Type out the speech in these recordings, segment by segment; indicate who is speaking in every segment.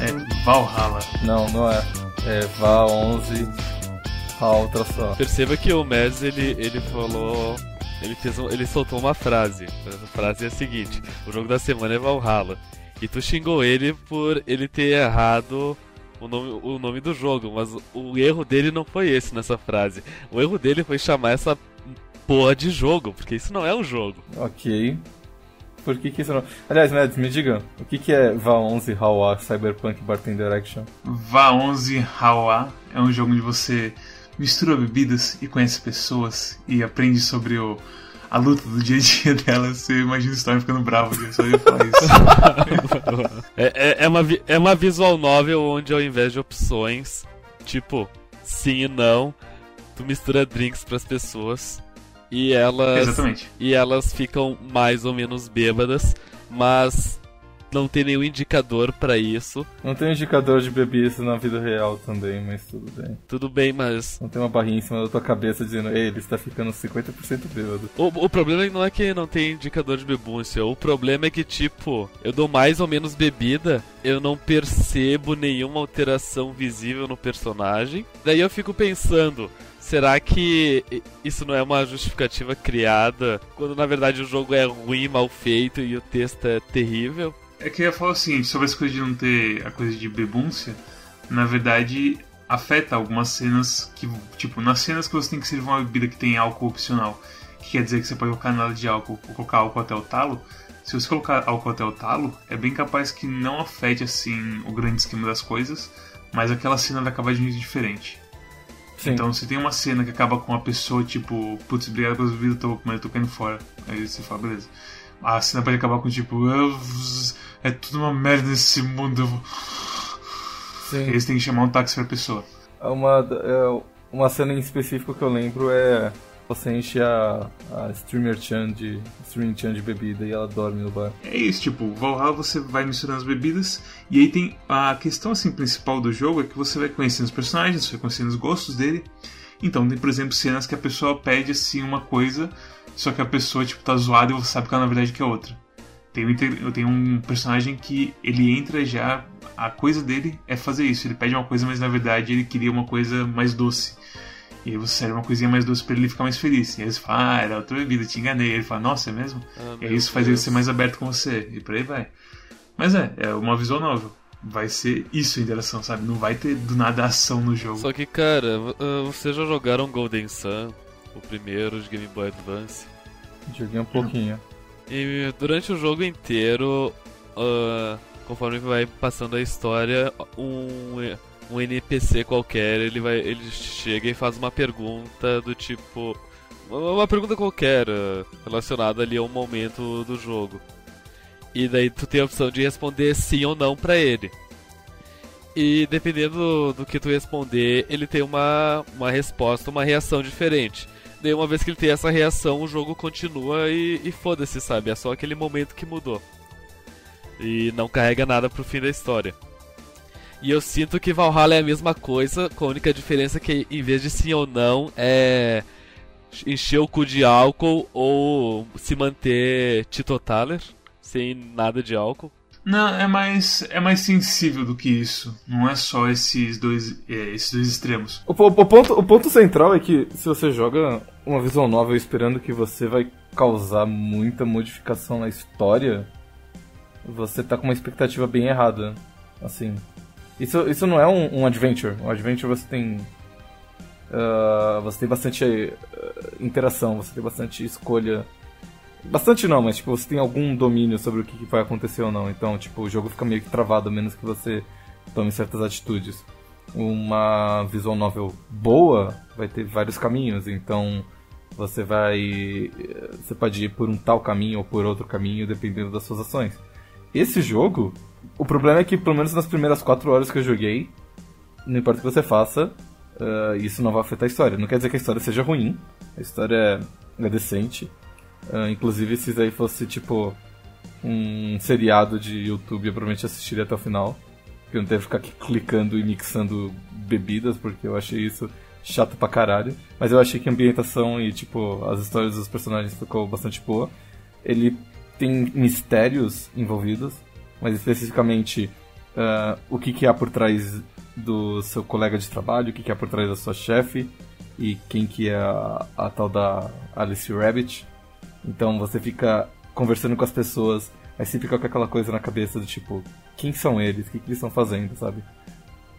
Speaker 1: é Valhalla.
Speaker 2: Não, não é. É VA 11 HAL só.
Speaker 3: perceba que o Mads ele, ele falou. Ele, fez um- ele soltou uma frase. A frase é a seguinte: O jogo da semana é Valhalla. E tu xingou ele por ele ter errado o nome, o nome do jogo. Mas o erro dele não foi esse nessa frase. O erro dele foi chamar essa porra de jogo, porque isso não é um jogo.
Speaker 2: Ok. Por que que isso não... Aliás, Mads, me diga, o que que é VA 11 HAL Cyberpunk Bartender Action?
Speaker 1: VA 11 Hawa é um jogo onde você mistura bebidas e conhece pessoas e aprende sobre o, a luta do dia a dia delas. Você imagina o Storm ficando bravo, eu só ia falar isso.
Speaker 3: É, é, é uma, é uma visual novel onde ao invés de opções, tipo sim e não, tu mistura drinks pras pessoas e elas
Speaker 1: Exatamente.
Speaker 3: e elas ficam mais ou menos bêbadas, mas não tem nenhum indicador pra isso.
Speaker 2: Não tem indicador de isso na vida real também, mas tudo bem.
Speaker 3: Tudo bem, mas
Speaker 2: Não tem uma barrinha em cima da tua cabeça dizendo, ei, ele está ficando 50% bêbado.
Speaker 3: o, o problema não é que não tem indicador de bebúncia, o problema é que tipo, eu dou mais ou menos bebida, eu não percebo nenhuma alteração visível no personagem. Daí eu fico pensando, será que isso não é uma justificativa criada quando na verdade o jogo é ruim, mal feito e o texto é terrível?
Speaker 1: É que eu ia falar seguinte, sobre essa coisa de não ter a coisa de bebúncia, na verdade afeta algumas cenas que, tipo, nas cenas que você tem que servir uma bebida que tem álcool opcional, que quer dizer que você pode colocar nada de álcool, ou colocar álcool até o talo, se você colocar álcool até o talo, é bem capaz que não afete, assim, o grande esquema das coisas, mas aquela cena vai acabar de um jeito diferente.
Speaker 2: Sim.
Speaker 1: Então, se tem uma cena que acaba com uma pessoa, tipo, putz, obrigado pelas bebidas, tô, mas eu tô caindo fora. Aí você fala, beleza. A cena pode acabar com, tipo, "Ah, é tudo uma merda nesse mundo. eu vou-"
Speaker 2: Sim.
Speaker 1: Eles têm que chamar um táxi pra pessoa.
Speaker 2: Uma, é, uma cena em específico que eu lembro é você enche a, a streamer Chan de, streaming Chan de bebida e ela dorme no bar.
Speaker 1: É isso, tipo, Valhalla você vai misturando as bebidas e aí tem a questão assim principal do jogo é que você vai conhecendo os personagens, você vai conhecendo os gostos dele. Então tem, por exemplo, cenas que a pessoa pede assim uma coisa, só que a pessoa tipo tá zoada e você sabe que ela na verdade quer outra. Tem um, tenho um personagem que ele entra já a coisa dele é fazer isso. Ele pede uma coisa, mas na verdade ele queria uma coisa mais doce. E você serve uma coisinha mais doce pra ele ficar mais feliz. E aí você fala, ah, era outra bebida, te enganei. Ele fala, nossa, é mesmo?
Speaker 3: Ah,
Speaker 1: E isso faz ele
Speaker 3: Deus.
Speaker 1: ser mais aberto com você. E por aí vai. Mas é, é uma visual novel. Vai ser isso a interação, sabe? Não vai ter do nada ação no jogo.
Speaker 3: Só que, cara, ah, vocês já jogaram Golden Sun, o primeiro de Game Boy Advance?
Speaker 2: Joguei um pouquinho.
Speaker 3: E durante o jogo inteiro, ah, conforme vai passando a história, um, um NPC qualquer, ele vai, ele chega e faz uma pergunta do tipo, uma pergunta qualquer ah, relacionada ali a um momento do jogo. E daí tu tem a opção de responder sim ou não pra ele. E dependendo do que tu responder, ele tem uma, uma resposta, uma reação diferente. Daí uma vez que ele tem essa reação, o jogo continua e, e foda-se, sabe? É só aquele momento que mudou. E não carrega nada pro fim da história. E eu sinto que Valhalla é a mesma coisa, com a única diferença que em vez de sim ou não, é encher o cu de álcool ou se manter teetotaler, sem nada de álcool.
Speaker 1: Não, é mais, é mais sensível do que isso. Não é só esses dois, é, esses dois extremos.
Speaker 2: O, po- o ponto, o ponto central é que se você joga uma visual novel esperando que você vai causar muita modificação na história, você tá com uma expectativa bem errada. Assim. Isso, isso não é um, um adventure. Um adventure você tem. ah, você tem bastante ah, interação, você tem bastante escolha. Bastante não, mas tipo, você tem algum domínio sobre o que que vai acontecer ou não. Então, tipo, o jogo fica meio que travado, a menos que você tome certas atitudes uma visual novel boa vai ter vários caminhos, então você vai você pode ir por um tal caminho ou por outro caminho dependendo das suas ações. Esse jogo, o problema é que pelo menos nas primeiras quatro horas que eu joguei, não importa o que você faça, ah, isso não vai afetar a história. Não quer dizer que a história seja ruim, a história é decente. Ah, inclusive se isso aí fosse tipo um seriado de YouTube, eu provavelmente assistiria até o final. Que eu não teve que ficar aqui clicando e mixando bebidas, porque eu achei isso chato pra caralho. Mas eu achei que a ambientação e, tipo, as histórias dos personagens ficou bastante boa. Ele tem mistérios envolvidos, mas especificamente uh, o que, que há por trás do seu colega de trabalho, o que, que há por trás da sua chefe e quem que é a, a tal da Alice Rabbit. Então você fica conversando com as pessoas, aí você fica com aquela coisa na cabeça do tipo, quem são eles? O que, que eles estão fazendo, sabe?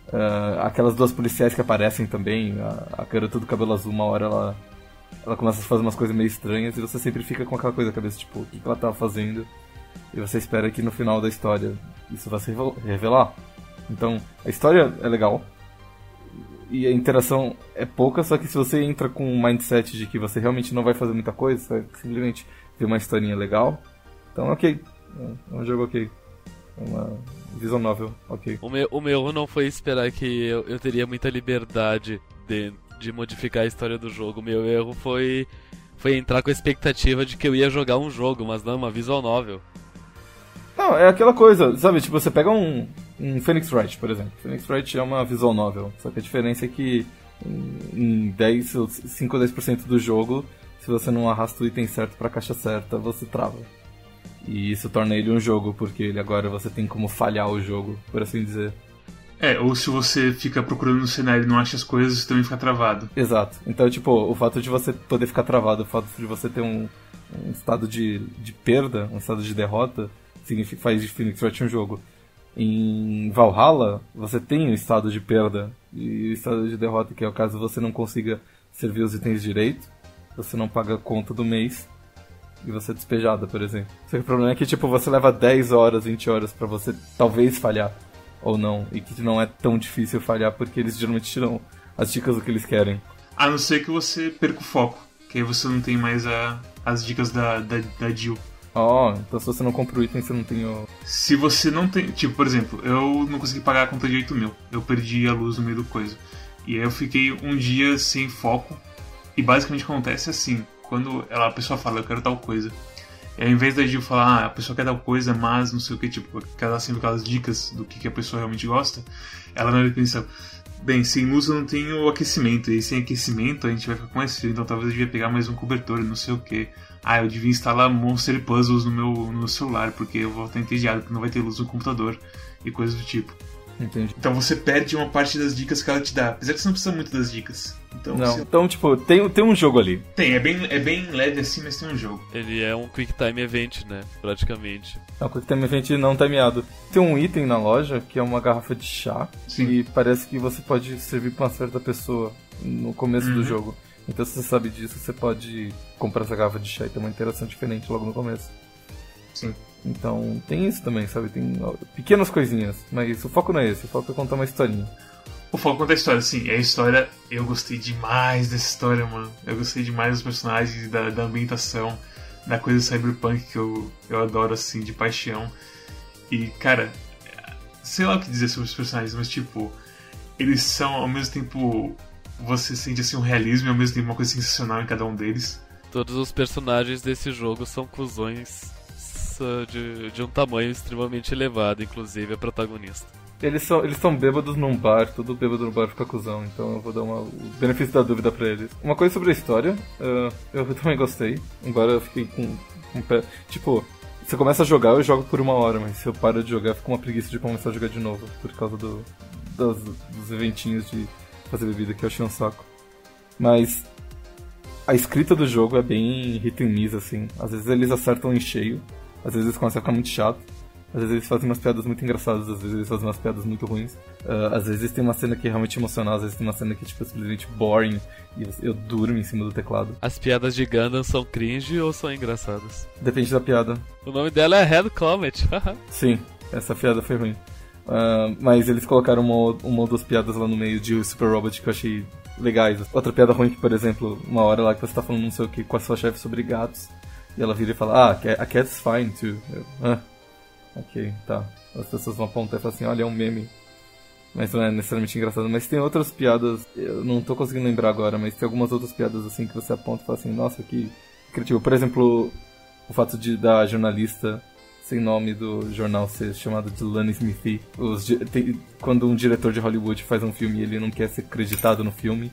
Speaker 2: Uh, aquelas duas policiais que aparecem também, a, garota do cabelo azul, uma hora ela, ela começa a fazer umas coisas meio estranhas e você sempre fica com aquela coisa na cabeça, tipo, o que, que ela tá fazendo? E você espera que no final da história isso vai se revelar. Então, a história é legal. E a interação é pouca, só que se você entra com um mindset de que você realmente não vai fazer muita coisa, você vai simplesmente ter uma historinha legal, então ok. É um jogo ok. Uma visão novel, ok.
Speaker 3: O meu, o meu não foi esperar que eu, eu teria muita liberdade de, de modificar a história do jogo. O meu erro foi, foi entrar com a expectativa de que eu ia jogar um jogo, mas não uma visual novel.
Speaker 2: Não, é aquela coisa, sabe? Tipo, você pega um, um Phoenix Wright, por exemplo. Phoenix Wright é uma visual novel, só que a diferença é que em 10 ou 5 ou 10% do jogo, se você não arrasta o item certo pra caixa certa, você trava. E isso torna ele um jogo, porque ele agora você tem como falhar o jogo, por assim dizer.
Speaker 1: É, ou se você fica procurando no cenário e não acha as coisas, você também fica travado.
Speaker 2: Exato. Então, tipo, o fato de você poder ficar travado, o fato de você ter um, um estado de, de perda, um estado de derrota, significa, faz de Phoenix Wright um jogo. Em Valhalla, você tem o estado de perda e o estado de derrota, que é o caso você não consiga servir os itens direito, você não paga a conta do mês e você é despejada, por exemplo. Só que o problema é que tipo, você leva 10 horas, 20 horas para você talvez falhar ou não, e que não é tão difícil falhar porque eles geralmente tiram as dicas do que eles querem.
Speaker 1: A não ser que você perca o foco, que aí você não tem mais a, as dicas da, da, da Jill.
Speaker 2: Ó, oh, então se você não compra o item, você não tem o.
Speaker 1: Se você não tem. Tipo, por exemplo, eu não consegui pagar a conta de 8 mil. Eu perdi a luz no meio do coisa. E aí eu fiquei um dia sem foco. E basicamente acontece assim: quando ela, a pessoa fala, eu quero tal coisa. E ao invés da Gil falar, ah, a pessoa quer tal coisa, mas não sei o que, tipo, aquelas, sempre aquelas dicas do que, que a pessoa realmente gosta, ela não pensa, bem, sem luz eu não tenho aquecimento, e sem aquecimento a gente vai ficar com mais frio, então talvez eu devia pegar mais um cobertor, não sei o que ah, eu devia instalar Monster Puzzles no meu, no meu celular, porque eu vou estar entediado, porque não vai ter luz no computador e coisas do tipo.
Speaker 2: Entendi.
Speaker 1: Então você perde uma parte das dicas que ela te dá, apesar que você não precisa muito das dicas. Então,
Speaker 2: não. então tipo, tem, tem um jogo ali.
Speaker 1: Tem, é bem, é bem leve assim, mas tem um jogo.
Speaker 3: Ele é um Quick Time Event, né? Praticamente.
Speaker 2: É um Quick Time Event não timeado. Tem um item na loja que é uma garrafa de chá. Sim. E parece que você pode servir para uma certa pessoa no começo uhum. do jogo. Então, se você sabe disso, você pode comprar essa garrafa de chá e ter uma interação diferente logo no começo.
Speaker 1: Sim.
Speaker 2: Então, tem isso também, sabe? Tem pequenas coisinhas, mas o foco não é esse, o foco é contar uma historinha.
Speaker 1: O foco conta a história, sim. É a história. Eu gostei demais dessa história, mano. Eu gostei demais dos personagens, da, da ambientação, da coisa cyberpunk que eu, eu adoro, assim, de paixão. E, cara, sei lá o que dizer sobre os personagens, mas, tipo, eles são ao mesmo tempo você sente assim um realismo e ao mesmo tempo uma coisa sensacional em cada um deles.
Speaker 3: Todos os personagens desse jogo são cuzões de, de um tamanho extremamente elevado, inclusive a protagonista.
Speaker 2: Eles são, eles são bêbados num bar, todo bêbado no bar fica cuzão, então eu vou dar uma, o benefício da dúvida pra eles. Uma coisa sobre a história, uh, eu também gostei, embora eu fiquei com, com pé. Tipo, você começa a jogar, eu jogo por uma hora, mas se eu paro de jogar, fico com uma preguiça de começar a jogar de novo, por causa do, dos, dos eventinhos de fazer bebida que eu achei um saco. Mas a escrita do jogo é bem hit and miss, assim. Às vezes eles acertam em cheio, às vezes eles começam a ficar muito chato. Às vezes eles fazem umas piadas muito engraçadas, às vezes eles fazem umas piadas muito ruins. Uh, às vezes tem uma cena que é realmente emocional, às vezes tem uma cena que tipo, é simplesmente boring e eu durmo em cima do teclado.
Speaker 3: As piadas de Gundam são cringe ou são engraçadas?
Speaker 2: Depende da piada.
Speaker 3: O nome dela é Red Comet.
Speaker 2: Sim, essa piada foi ruim. Uh, mas eles colocaram uma, uma ou duas piadas lá no meio de Super Robot que eu achei legais. Outra piada ruim que, por exemplo, uma hora lá que você tá falando não sei o que com a sua chefe sobre gatos. E ela vira e fala, ah, a cat's fine too. Eu, ah, ok, tá. As pessoas vão apontar e falar assim, olha, é um meme. Mas não é necessariamente engraçado. Mas tem outras piadas, eu não tô conseguindo lembrar agora, mas tem algumas outras piadas assim que você aponta e fala assim, nossa, que criativo. Por exemplo, o fato de da jornalista sem nome do jornal ser chamado de Lana Smithy. Os, tem, quando um diretor de Hollywood faz um filme e ele não quer ser acreditado no filme,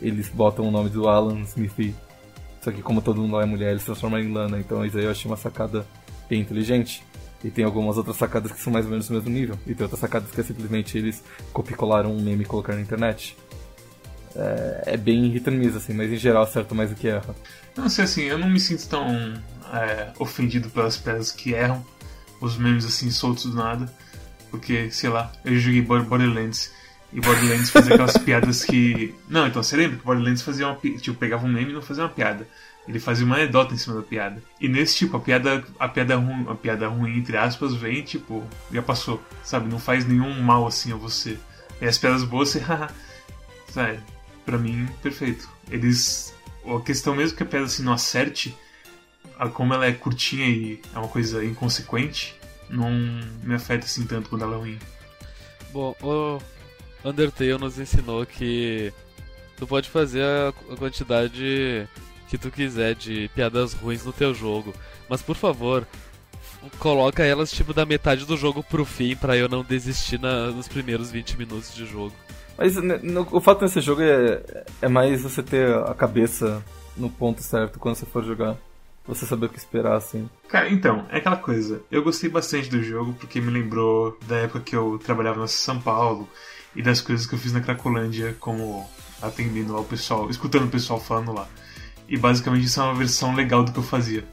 Speaker 2: eles botam o nome do Alan Smith. Só que como todo mundo lá é mulher, eles transformam em Lana. Então isso aí eu achei uma sacada bem inteligente. E tem algumas outras sacadas que são mais ou menos do mesmo nível. E tem outras sacadas que é simplesmente eles copicolaram um meme e colocaram na internet. É, é bem miss, assim, mas em geral acerta mais do que erra.
Speaker 1: Não sei assim, eu não me sinto tão é, ofendido pelas pedras que erram, os memes assim soltos do nada. Porque, sei lá, eu joguei Borderlands e Borderlands fazia aquelas piadas que. Não, então você lembra que Borderlands fazia uma. Tipo, pegava um meme e não fazia uma piada. Ele fazia uma anedota em cima da piada. E nesse tipo, a piada, a piada ruim, a piada ruim, entre aspas, vem, tipo, já passou, sabe? Não faz nenhum mal assim a você. E as piadas boas, você, sabe? Pra mim, perfeito. Eles. A questão mesmo que a piada assim não acerte, como ela é curtinha e é uma coisa inconsequente, não me afeta assim tanto quando ela é ruim.
Speaker 3: Bom, o Undertale nos ensinou que tu pode fazer a quantidade que tu quiser de piadas ruins no teu jogo, mas por favor, coloca elas tipo da metade do jogo pro fim para eu não desistir na, nos primeiros 20 minutos de jogo.
Speaker 2: Mas no, o fato nesse jogo é, é mais você ter a cabeça no ponto certo quando você for jogar. Você saber o que esperar, assim.
Speaker 1: Cara, então, é aquela coisa. Eu gostei bastante do jogo porque me lembrou da época que eu trabalhava no São Paulo e das coisas que eu fiz na Cracolândia, como atendendo lá o pessoal, escutando o pessoal falando lá. E basicamente isso é uma versão legal do que eu fazia.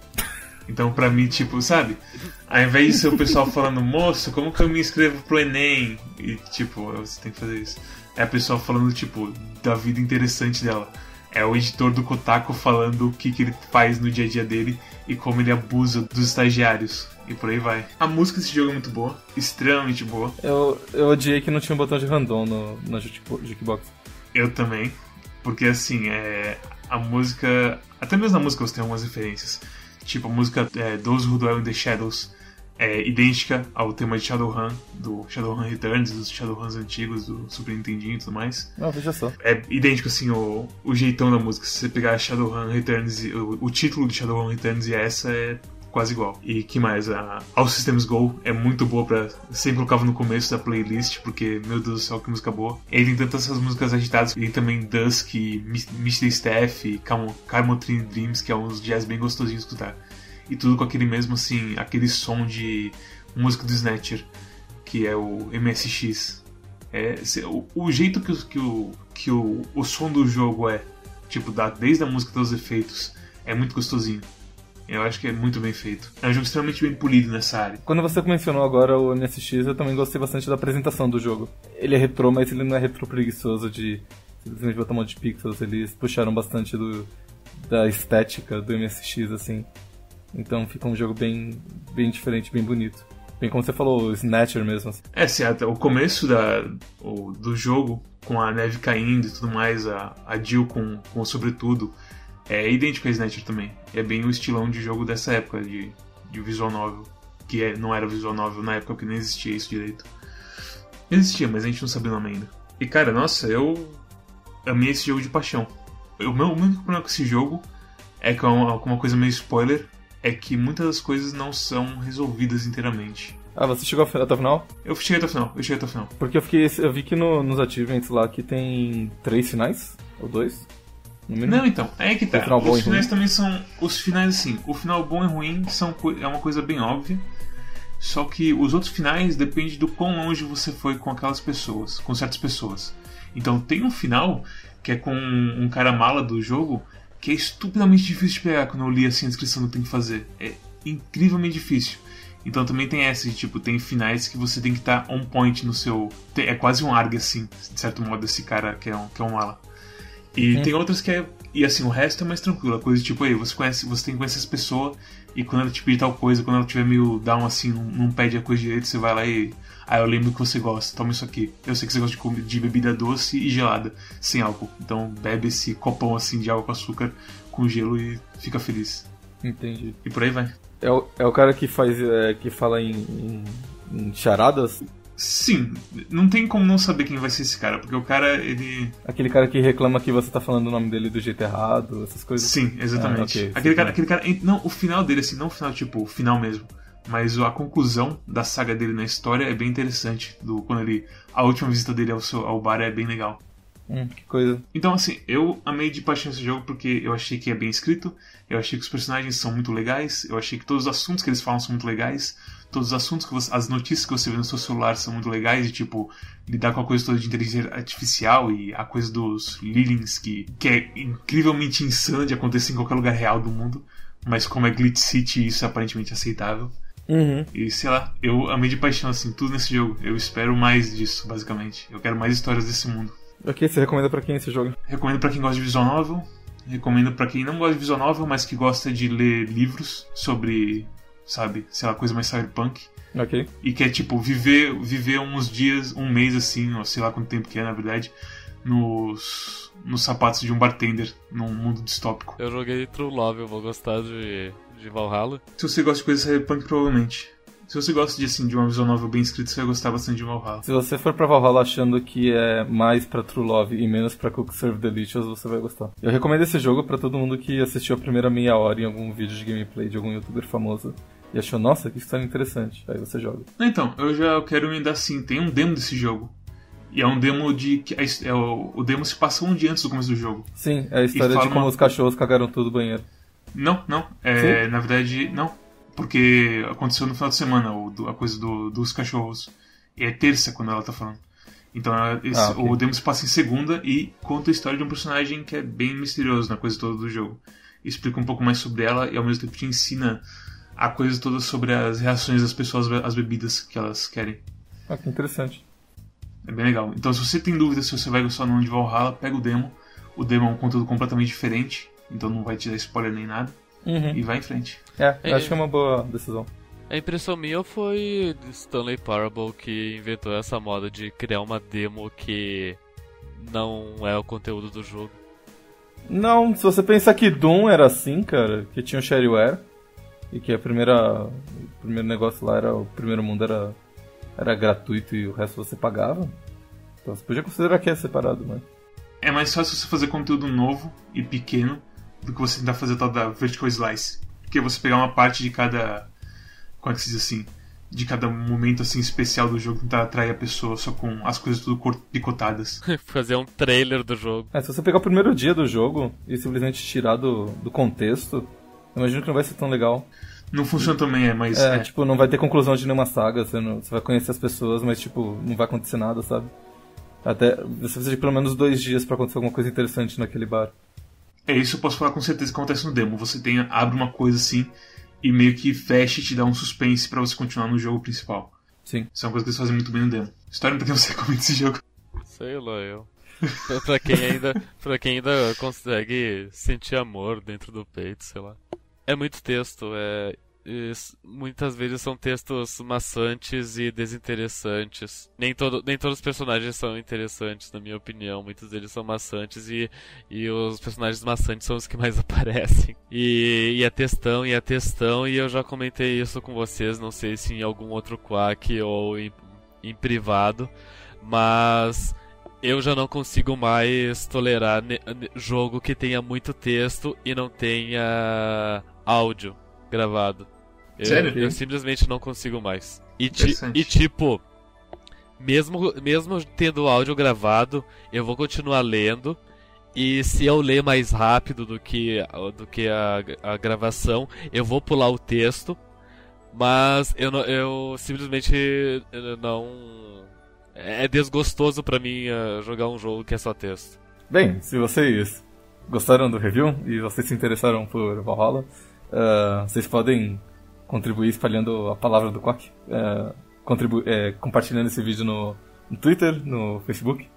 Speaker 1: Então, pra mim, tipo, sabe? Ao invés de ser o pessoal falando, moço, como que eu me inscrevo pro Enem? E, tipo, você tem que fazer isso. É a pessoa falando, tipo, da vida interessante dela. É o editor do Kotaku falando o que, que ele faz no dia a dia dele e como ele abusa dos estagiários. E por aí vai. A música desse jogo é muito boa, extremamente boa.
Speaker 2: Eu, eu odiei que não tinha um botão de random no, na Jukebox.
Speaker 1: Eu também. Porque assim, é, a música. Até mesmo na música você tem algumas referências. Tipo, a música é, Those Who Dwell in the Shadows é idêntica ao tema de Shadowrun, do Shadowrun Returns, dos Shadowruns antigos, do Super Nintendinho e tudo mais.
Speaker 2: Não, veja só.
Speaker 1: É idêntico, assim, o, o jeitão da música. Se você pegar Shadowrun Returns, o, o título de Shadowrun Returns e essa é quase igual. E que mais? A All Systems Go é muito boa para sempre colocava no começo da playlist, porque, meu Deus do céu, que música boa. Ele tem tantas essas músicas agitadas, e também Dusk, Mystery Staff, Carmotrin Dreams, que é uns jazz bem gostosinhos de escutar. E tudo com aquele mesmo, assim, aquele som de música do Snatcher, que é o MSX. É, o, o jeito que, que, o, que o, o som do jogo é, tipo, da, desde a música até os efeitos, é muito gostosinho. Eu acho que é muito bem feito. É um jogo extremamente bem polido nessa área.
Speaker 2: Quando você mencionou agora o MSX, eu também gostei bastante da apresentação do jogo. Ele é retrô, mas ele não é retrô preguiçoso de simplesmente botar um monte de pixels. Eles puxaram bastante do, da estética do MSX, assim. Então fica um jogo bem, bem diferente, bem bonito. Bem como você falou, o Snatcher mesmo. Assim.
Speaker 1: É, certo. O começo da, o, do jogo, com a neve caindo e tudo mais, a, a Jill com, com o sobretudo, é idêntico a Snatcher também. É bem o estilão de jogo dessa época, de, de visual novel. Que é, não era visual novel na época, porque nem existia isso direito. Existia, mas a gente não sabia o nome ainda. E cara, nossa, eu amei esse jogo de paixão. O meu, único problema com esse jogo é que é uma, uma coisa meio spoiler, é que muitas das coisas não são resolvidas inteiramente.
Speaker 2: Ah, você chegou até o final?
Speaker 1: Eu cheguei até o final, eu cheguei até o final.
Speaker 2: Porque eu, fiquei, eu vi que no, nos achievements lá que tem três finais, ou dois?
Speaker 1: Não, então, é que tá. Os finais também são. Os finais, assim, o final bom e ruim são, é uma coisa bem óbvia. Só que os outros finais depende do quão longe você foi com aquelas pessoas, com certas pessoas. Então tem um final que é com um cara mala do jogo que é estupidamente difícil de pegar quando eu li assim a descrição do que tem que fazer. É incrivelmente difícil. Então também tem essa, tipo, tem finais que você tem que estar tá on point no seu. É quase um ARG, assim, de certo modo, esse cara que é um, que é um mala. E uhum. tem outras que é. E assim, o resto é mais tranquilo. A coisa tipo, aí, você conhece, você tem que conhecer essa pessoa e quando ela te pedir tal coisa, quando ela tiver meio down assim, não, não pede a coisa direito, você vai lá e. Ah, eu lembro que você gosta, toma isso aqui. Eu sei que você gosta de, de bebida doce e gelada, sem álcool. Então bebe esse copão assim de água com açúcar com gelo e fica feliz.
Speaker 2: Entendi.
Speaker 1: E por aí vai.
Speaker 2: É o, é o cara que faz. É, que fala em, em, em charadas?
Speaker 1: Sim, não tem como não saber quem vai ser esse cara, porque o cara, ele.
Speaker 2: Aquele cara que reclama que você tá falando o nome dele do jeito errado, essas coisas.
Speaker 1: Sim, exatamente. Ah, okay, aquele, cara, aquele cara. Não, o final dele, assim, não o final, tipo, o final mesmo. Mas a conclusão da saga dele na história é bem interessante. Do, quando ele. A última visita dele ao, seu, ao bar é bem legal.
Speaker 2: Hum, que coisa.
Speaker 1: Então, assim, eu amei de paixão esse jogo porque eu achei que é bem escrito, eu achei que os personagens são muito legais, eu achei que todos os assuntos que eles falam são muito legais, todos os assuntos que você, as notícias que você vê no seu celular são muito legais e tipo lidar com a coisa toda de inteligência artificial e a coisa dos Lilians que, que é incrivelmente insano de acontecer em qualquer lugar real do mundo, mas como é Glitch City isso é aparentemente aceitável.
Speaker 2: Uhum.
Speaker 1: E sei lá, eu amei de paixão assim tudo nesse jogo. Eu espero mais disso, basicamente. Eu quero mais histórias desse mundo.
Speaker 2: Ok, você recomenda pra quem esse jogo?
Speaker 1: Recomendo pra quem gosta de visual novel. Recomendo pra quem não gosta de visual novel, mas que gosta de ler livros sobre, sabe, sei lá, coisa mais cyberpunk.
Speaker 2: Ok.
Speaker 1: E quer, tipo, viver, viver uns dias, um mês assim, ou sei lá quanto tempo que é, na verdade, nos, nos sapatos de um bartender num mundo distópico.
Speaker 3: Eu joguei True Love, eu vou gostar de, de Valhalla.
Speaker 1: Se você gosta de coisa cyberpunk, provavelmente. Se você gosta de, assim, de uma visual novel bem escrita, você vai gostar bastante de Valhalla.
Speaker 2: Se você for pra Valhalla achando que é mais pra True Love e menos pra Cook Serve Delicious, você vai gostar. Eu recomendo esse jogo pra todo mundo que assistiu a primeira meia hora em algum vídeo de gameplay de algum youtuber famoso e achou, nossa, que história interessante. Aí você joga.
Speaker 1: Então, eu já quero me dar assim, tem um demo desse jogo. E é um demo de. que é, o, o demo se passa um dia antes do começo do jogo.
Speaker 2: Sim, é a história de como
Speaker 1: uma-
Speaker 2: os cachorros cagaram tudo no banheiro.
Speaker 1: Não, não. É, na verdade, não. Porque aconteceu no final de semana o, do- a coisa do- dos cachorros. E é terça quando ela tá falando. Então ela- esse-
Speaker 2: Ah, ok.
Speaker 1: o demo se passa em segunda e conta a história de um personagem que é bem misterioso na coisa toda do jogo. Explica um pouco mais sobre ela e ao mesmo tempo te ensina a coisa toda sobre as reações das pessoas às bebidas que elas querem.
Speaker 2: Ah, que interessante.
Speaker 1: É bem legal. Então, se você tem dúvida se você vai gostar ou não de Valhalla, pega o demo. O demo é um conteúdo completamente diferente, então não vai te dar spoiler nem nada.
Speaker 2: Uhum.
Speaker 1: E vai em frente.
Speaker 2: É,
Speaker 3: É.
Speaker 2: acho que é uma boa decisão.
Speaker 3: A impressão minha foi Stanley Parable que inventou essa moda de criar uma demo que não é o conteúdo do jogo.
Speaker 2: Não, se você pensar que Doom era assim, cara, que tinha o shareware e que a primeira o primeiro negócio lá era o primeiro mundo era era gratuito e o resto você pagava. Então você podia considerar que é separado, mas
Speaker 1: É mais fácil você fazer conteúdo novo e pequeno do que você tentar fazer tal da vertical slice. Porque você pegar uma parte de cada. Como é que se diz assim? De cada momento assim especial do jogo, tentar atrair a pessoa só com as coisas tudo picotadas.
Speaker 3: Fazer um trailer do jogo.
Speaker 2: É, se você pegar o primeiro dia do jogo e simplesmente tirar do, do contexto, eu imagino que não vai ser tão legal.
Speaker 1: Não funciona também, é, mas.
Speaker 2: É,
Speaker 1: é.
Speaker 2: tipo, não vai ter conclusão de nenhuma saga, você, não- você vai conhecer as pessoas, mas tipo, não vai acontecer nada, sabe? Até você precisa de pelo menos dois dias pra acontecer alguma coisa interessante naquele bar.
Speaker 1: É isso eu posso falar com certeza que acontece no demo. Você tem, abre uma coisa assim e meio que fecha e te dá um suspense pra você continuar no jogo principal.
Speaker 2: Sim.
Speaker 1: Isso é uma coisa que eles fazem muito bem no demo. História pra quem você recomenda esse jogo.
Speaker 3: Sei lá, eu. Pra quem ainda, pra quem ainda consegue sentir amor dentro do peito, sei lá. É muito texto, é. Muitas vezes são textos maçantes e desinteressantes. Nem, todo, nem todos os personagens são interessantes, na minha opinião. Muitos deles são maçantes e, e os personagens maçantes são os que mais aparecem. E, e é textão, e é textão, e eu já comentei isso com vocês, não sei se em algum outro quack ou em, em privado, mas eu já não consigo mais tolerar jogo que tenha muito texto e não tenha áudio gravado. Eu,
Speaker 1: Sério?
Speaker 3: eu simplesmente não consigo mais. E, ti- e tipo, mesmo, mesmo tendo o áudio gravado, eu vou continuar lendo. E se eu ler mais rápido do que, do que a, a gravação, eu vou pular o texto. Mas eu, não- eu simplesmente não. É desgostoso pra mim eh, jogar um jogo que é só texto.
Speaker 2: Bem, se vocês gostaram do review e vocês se interessaram por Valhalla, ah, vocês podem contribuir espalhando a palavra do Quack, contribu- eh, compartilhando esse vídeo no, no Twitter, no Facebook,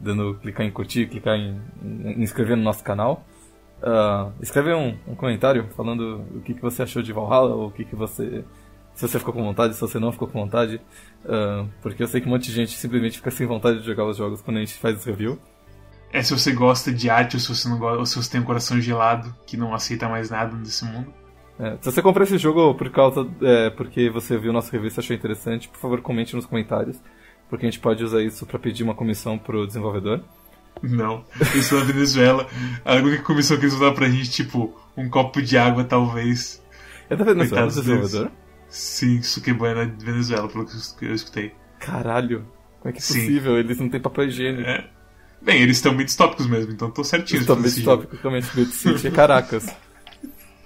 Speaker 2: dando clicar em curtir, clicar em, em inscrever no nosso canal. Ah, escreve um, um comentário falando o que, que você achou de Valhalla, ou o que, que você. Se você ficou com vontade, se você não ficou com vontade. ah, porque eu sei que um monte de gente simplesmente fica sem vontade de jogar os jogos quando a gente faz esse review.
Speaker 1: É se você gosta de arte ou se você não gosta, ou se você tem um coração gelado que não aceita mais nada desse mundo.
Speaker 2: É, se você comprou esse jogo por causa é, porque você viu nossa revista e achou interessante, por favor comente nos comentários, porque a gente pode usar isso pra pedir uma comissão pro desenvolvedor.
Speaker 1: Não. Isso na Venezuela. A única comissão que eles vão dar pra gente, tipo, um copo de água, talvez.
Speaker 2: É da Venezuela o desenvolvedor?
Speaker 1: Sim, isso que é na Venezuela, pelo que eu escutei.
Speaker 2: Caralho, como é que é
Speaker 1: Sim.
Speaker 2: possível? Eles não têm papel higiênico.
Speaker 1: É. Bem, eles estão bem distópicos mesmo, então tô certinho.
Speaker 2: Estão bem distópicos, realmente. Build City, Caracas.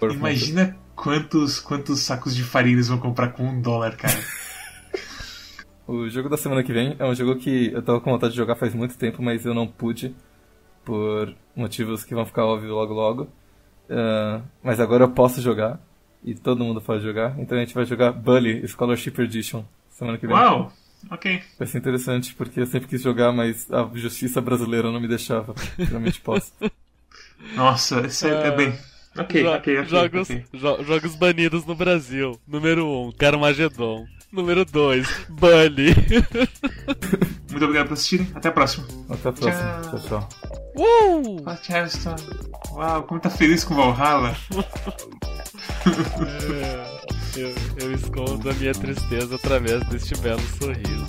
Speaker 1: Imagina quantos, quantos sacos de farinha eles vão comprar com um dólar, cara.
Speaker 2: o jogo da semana que vem é um jogo que eu tava com vontade de jogar faz muito tempo, mas eu não pude, por motivos que vão ficar óbvios logo logo. Uh, mas agora eu posso jogar, e todo mundo pode jogar, então a gente vai jogar Bully Scholarship Edition semana que vem.
Speaker 1: Uau! Ok.
Speaker 2: Vai ser interessante, porque eu sempre quis jogar, mas a justiça brasileira não me deixava. Finalmente posso.
Speaker 1: Nossa, esse é, é bem. Ok, jo ok, ok.
Speaker 3: Jogos,
Speaker 1: okay.
Speaker 3: Jo jogos banidos no Brasil. Número 1, um, Carmageddon. Número 2, Bully.
Speaker 1: Muito obrigado por assistirem. Até a próxima.
Speaker 2: Até a próxima. Tchau, tchau.
Speaker 3: Uh!
Speaker 1: Tchau, Uau, como tá feliz com Valhalla.
Speaker 3: é, eu, eu escondo a minha tristeza através deste belo sorriso.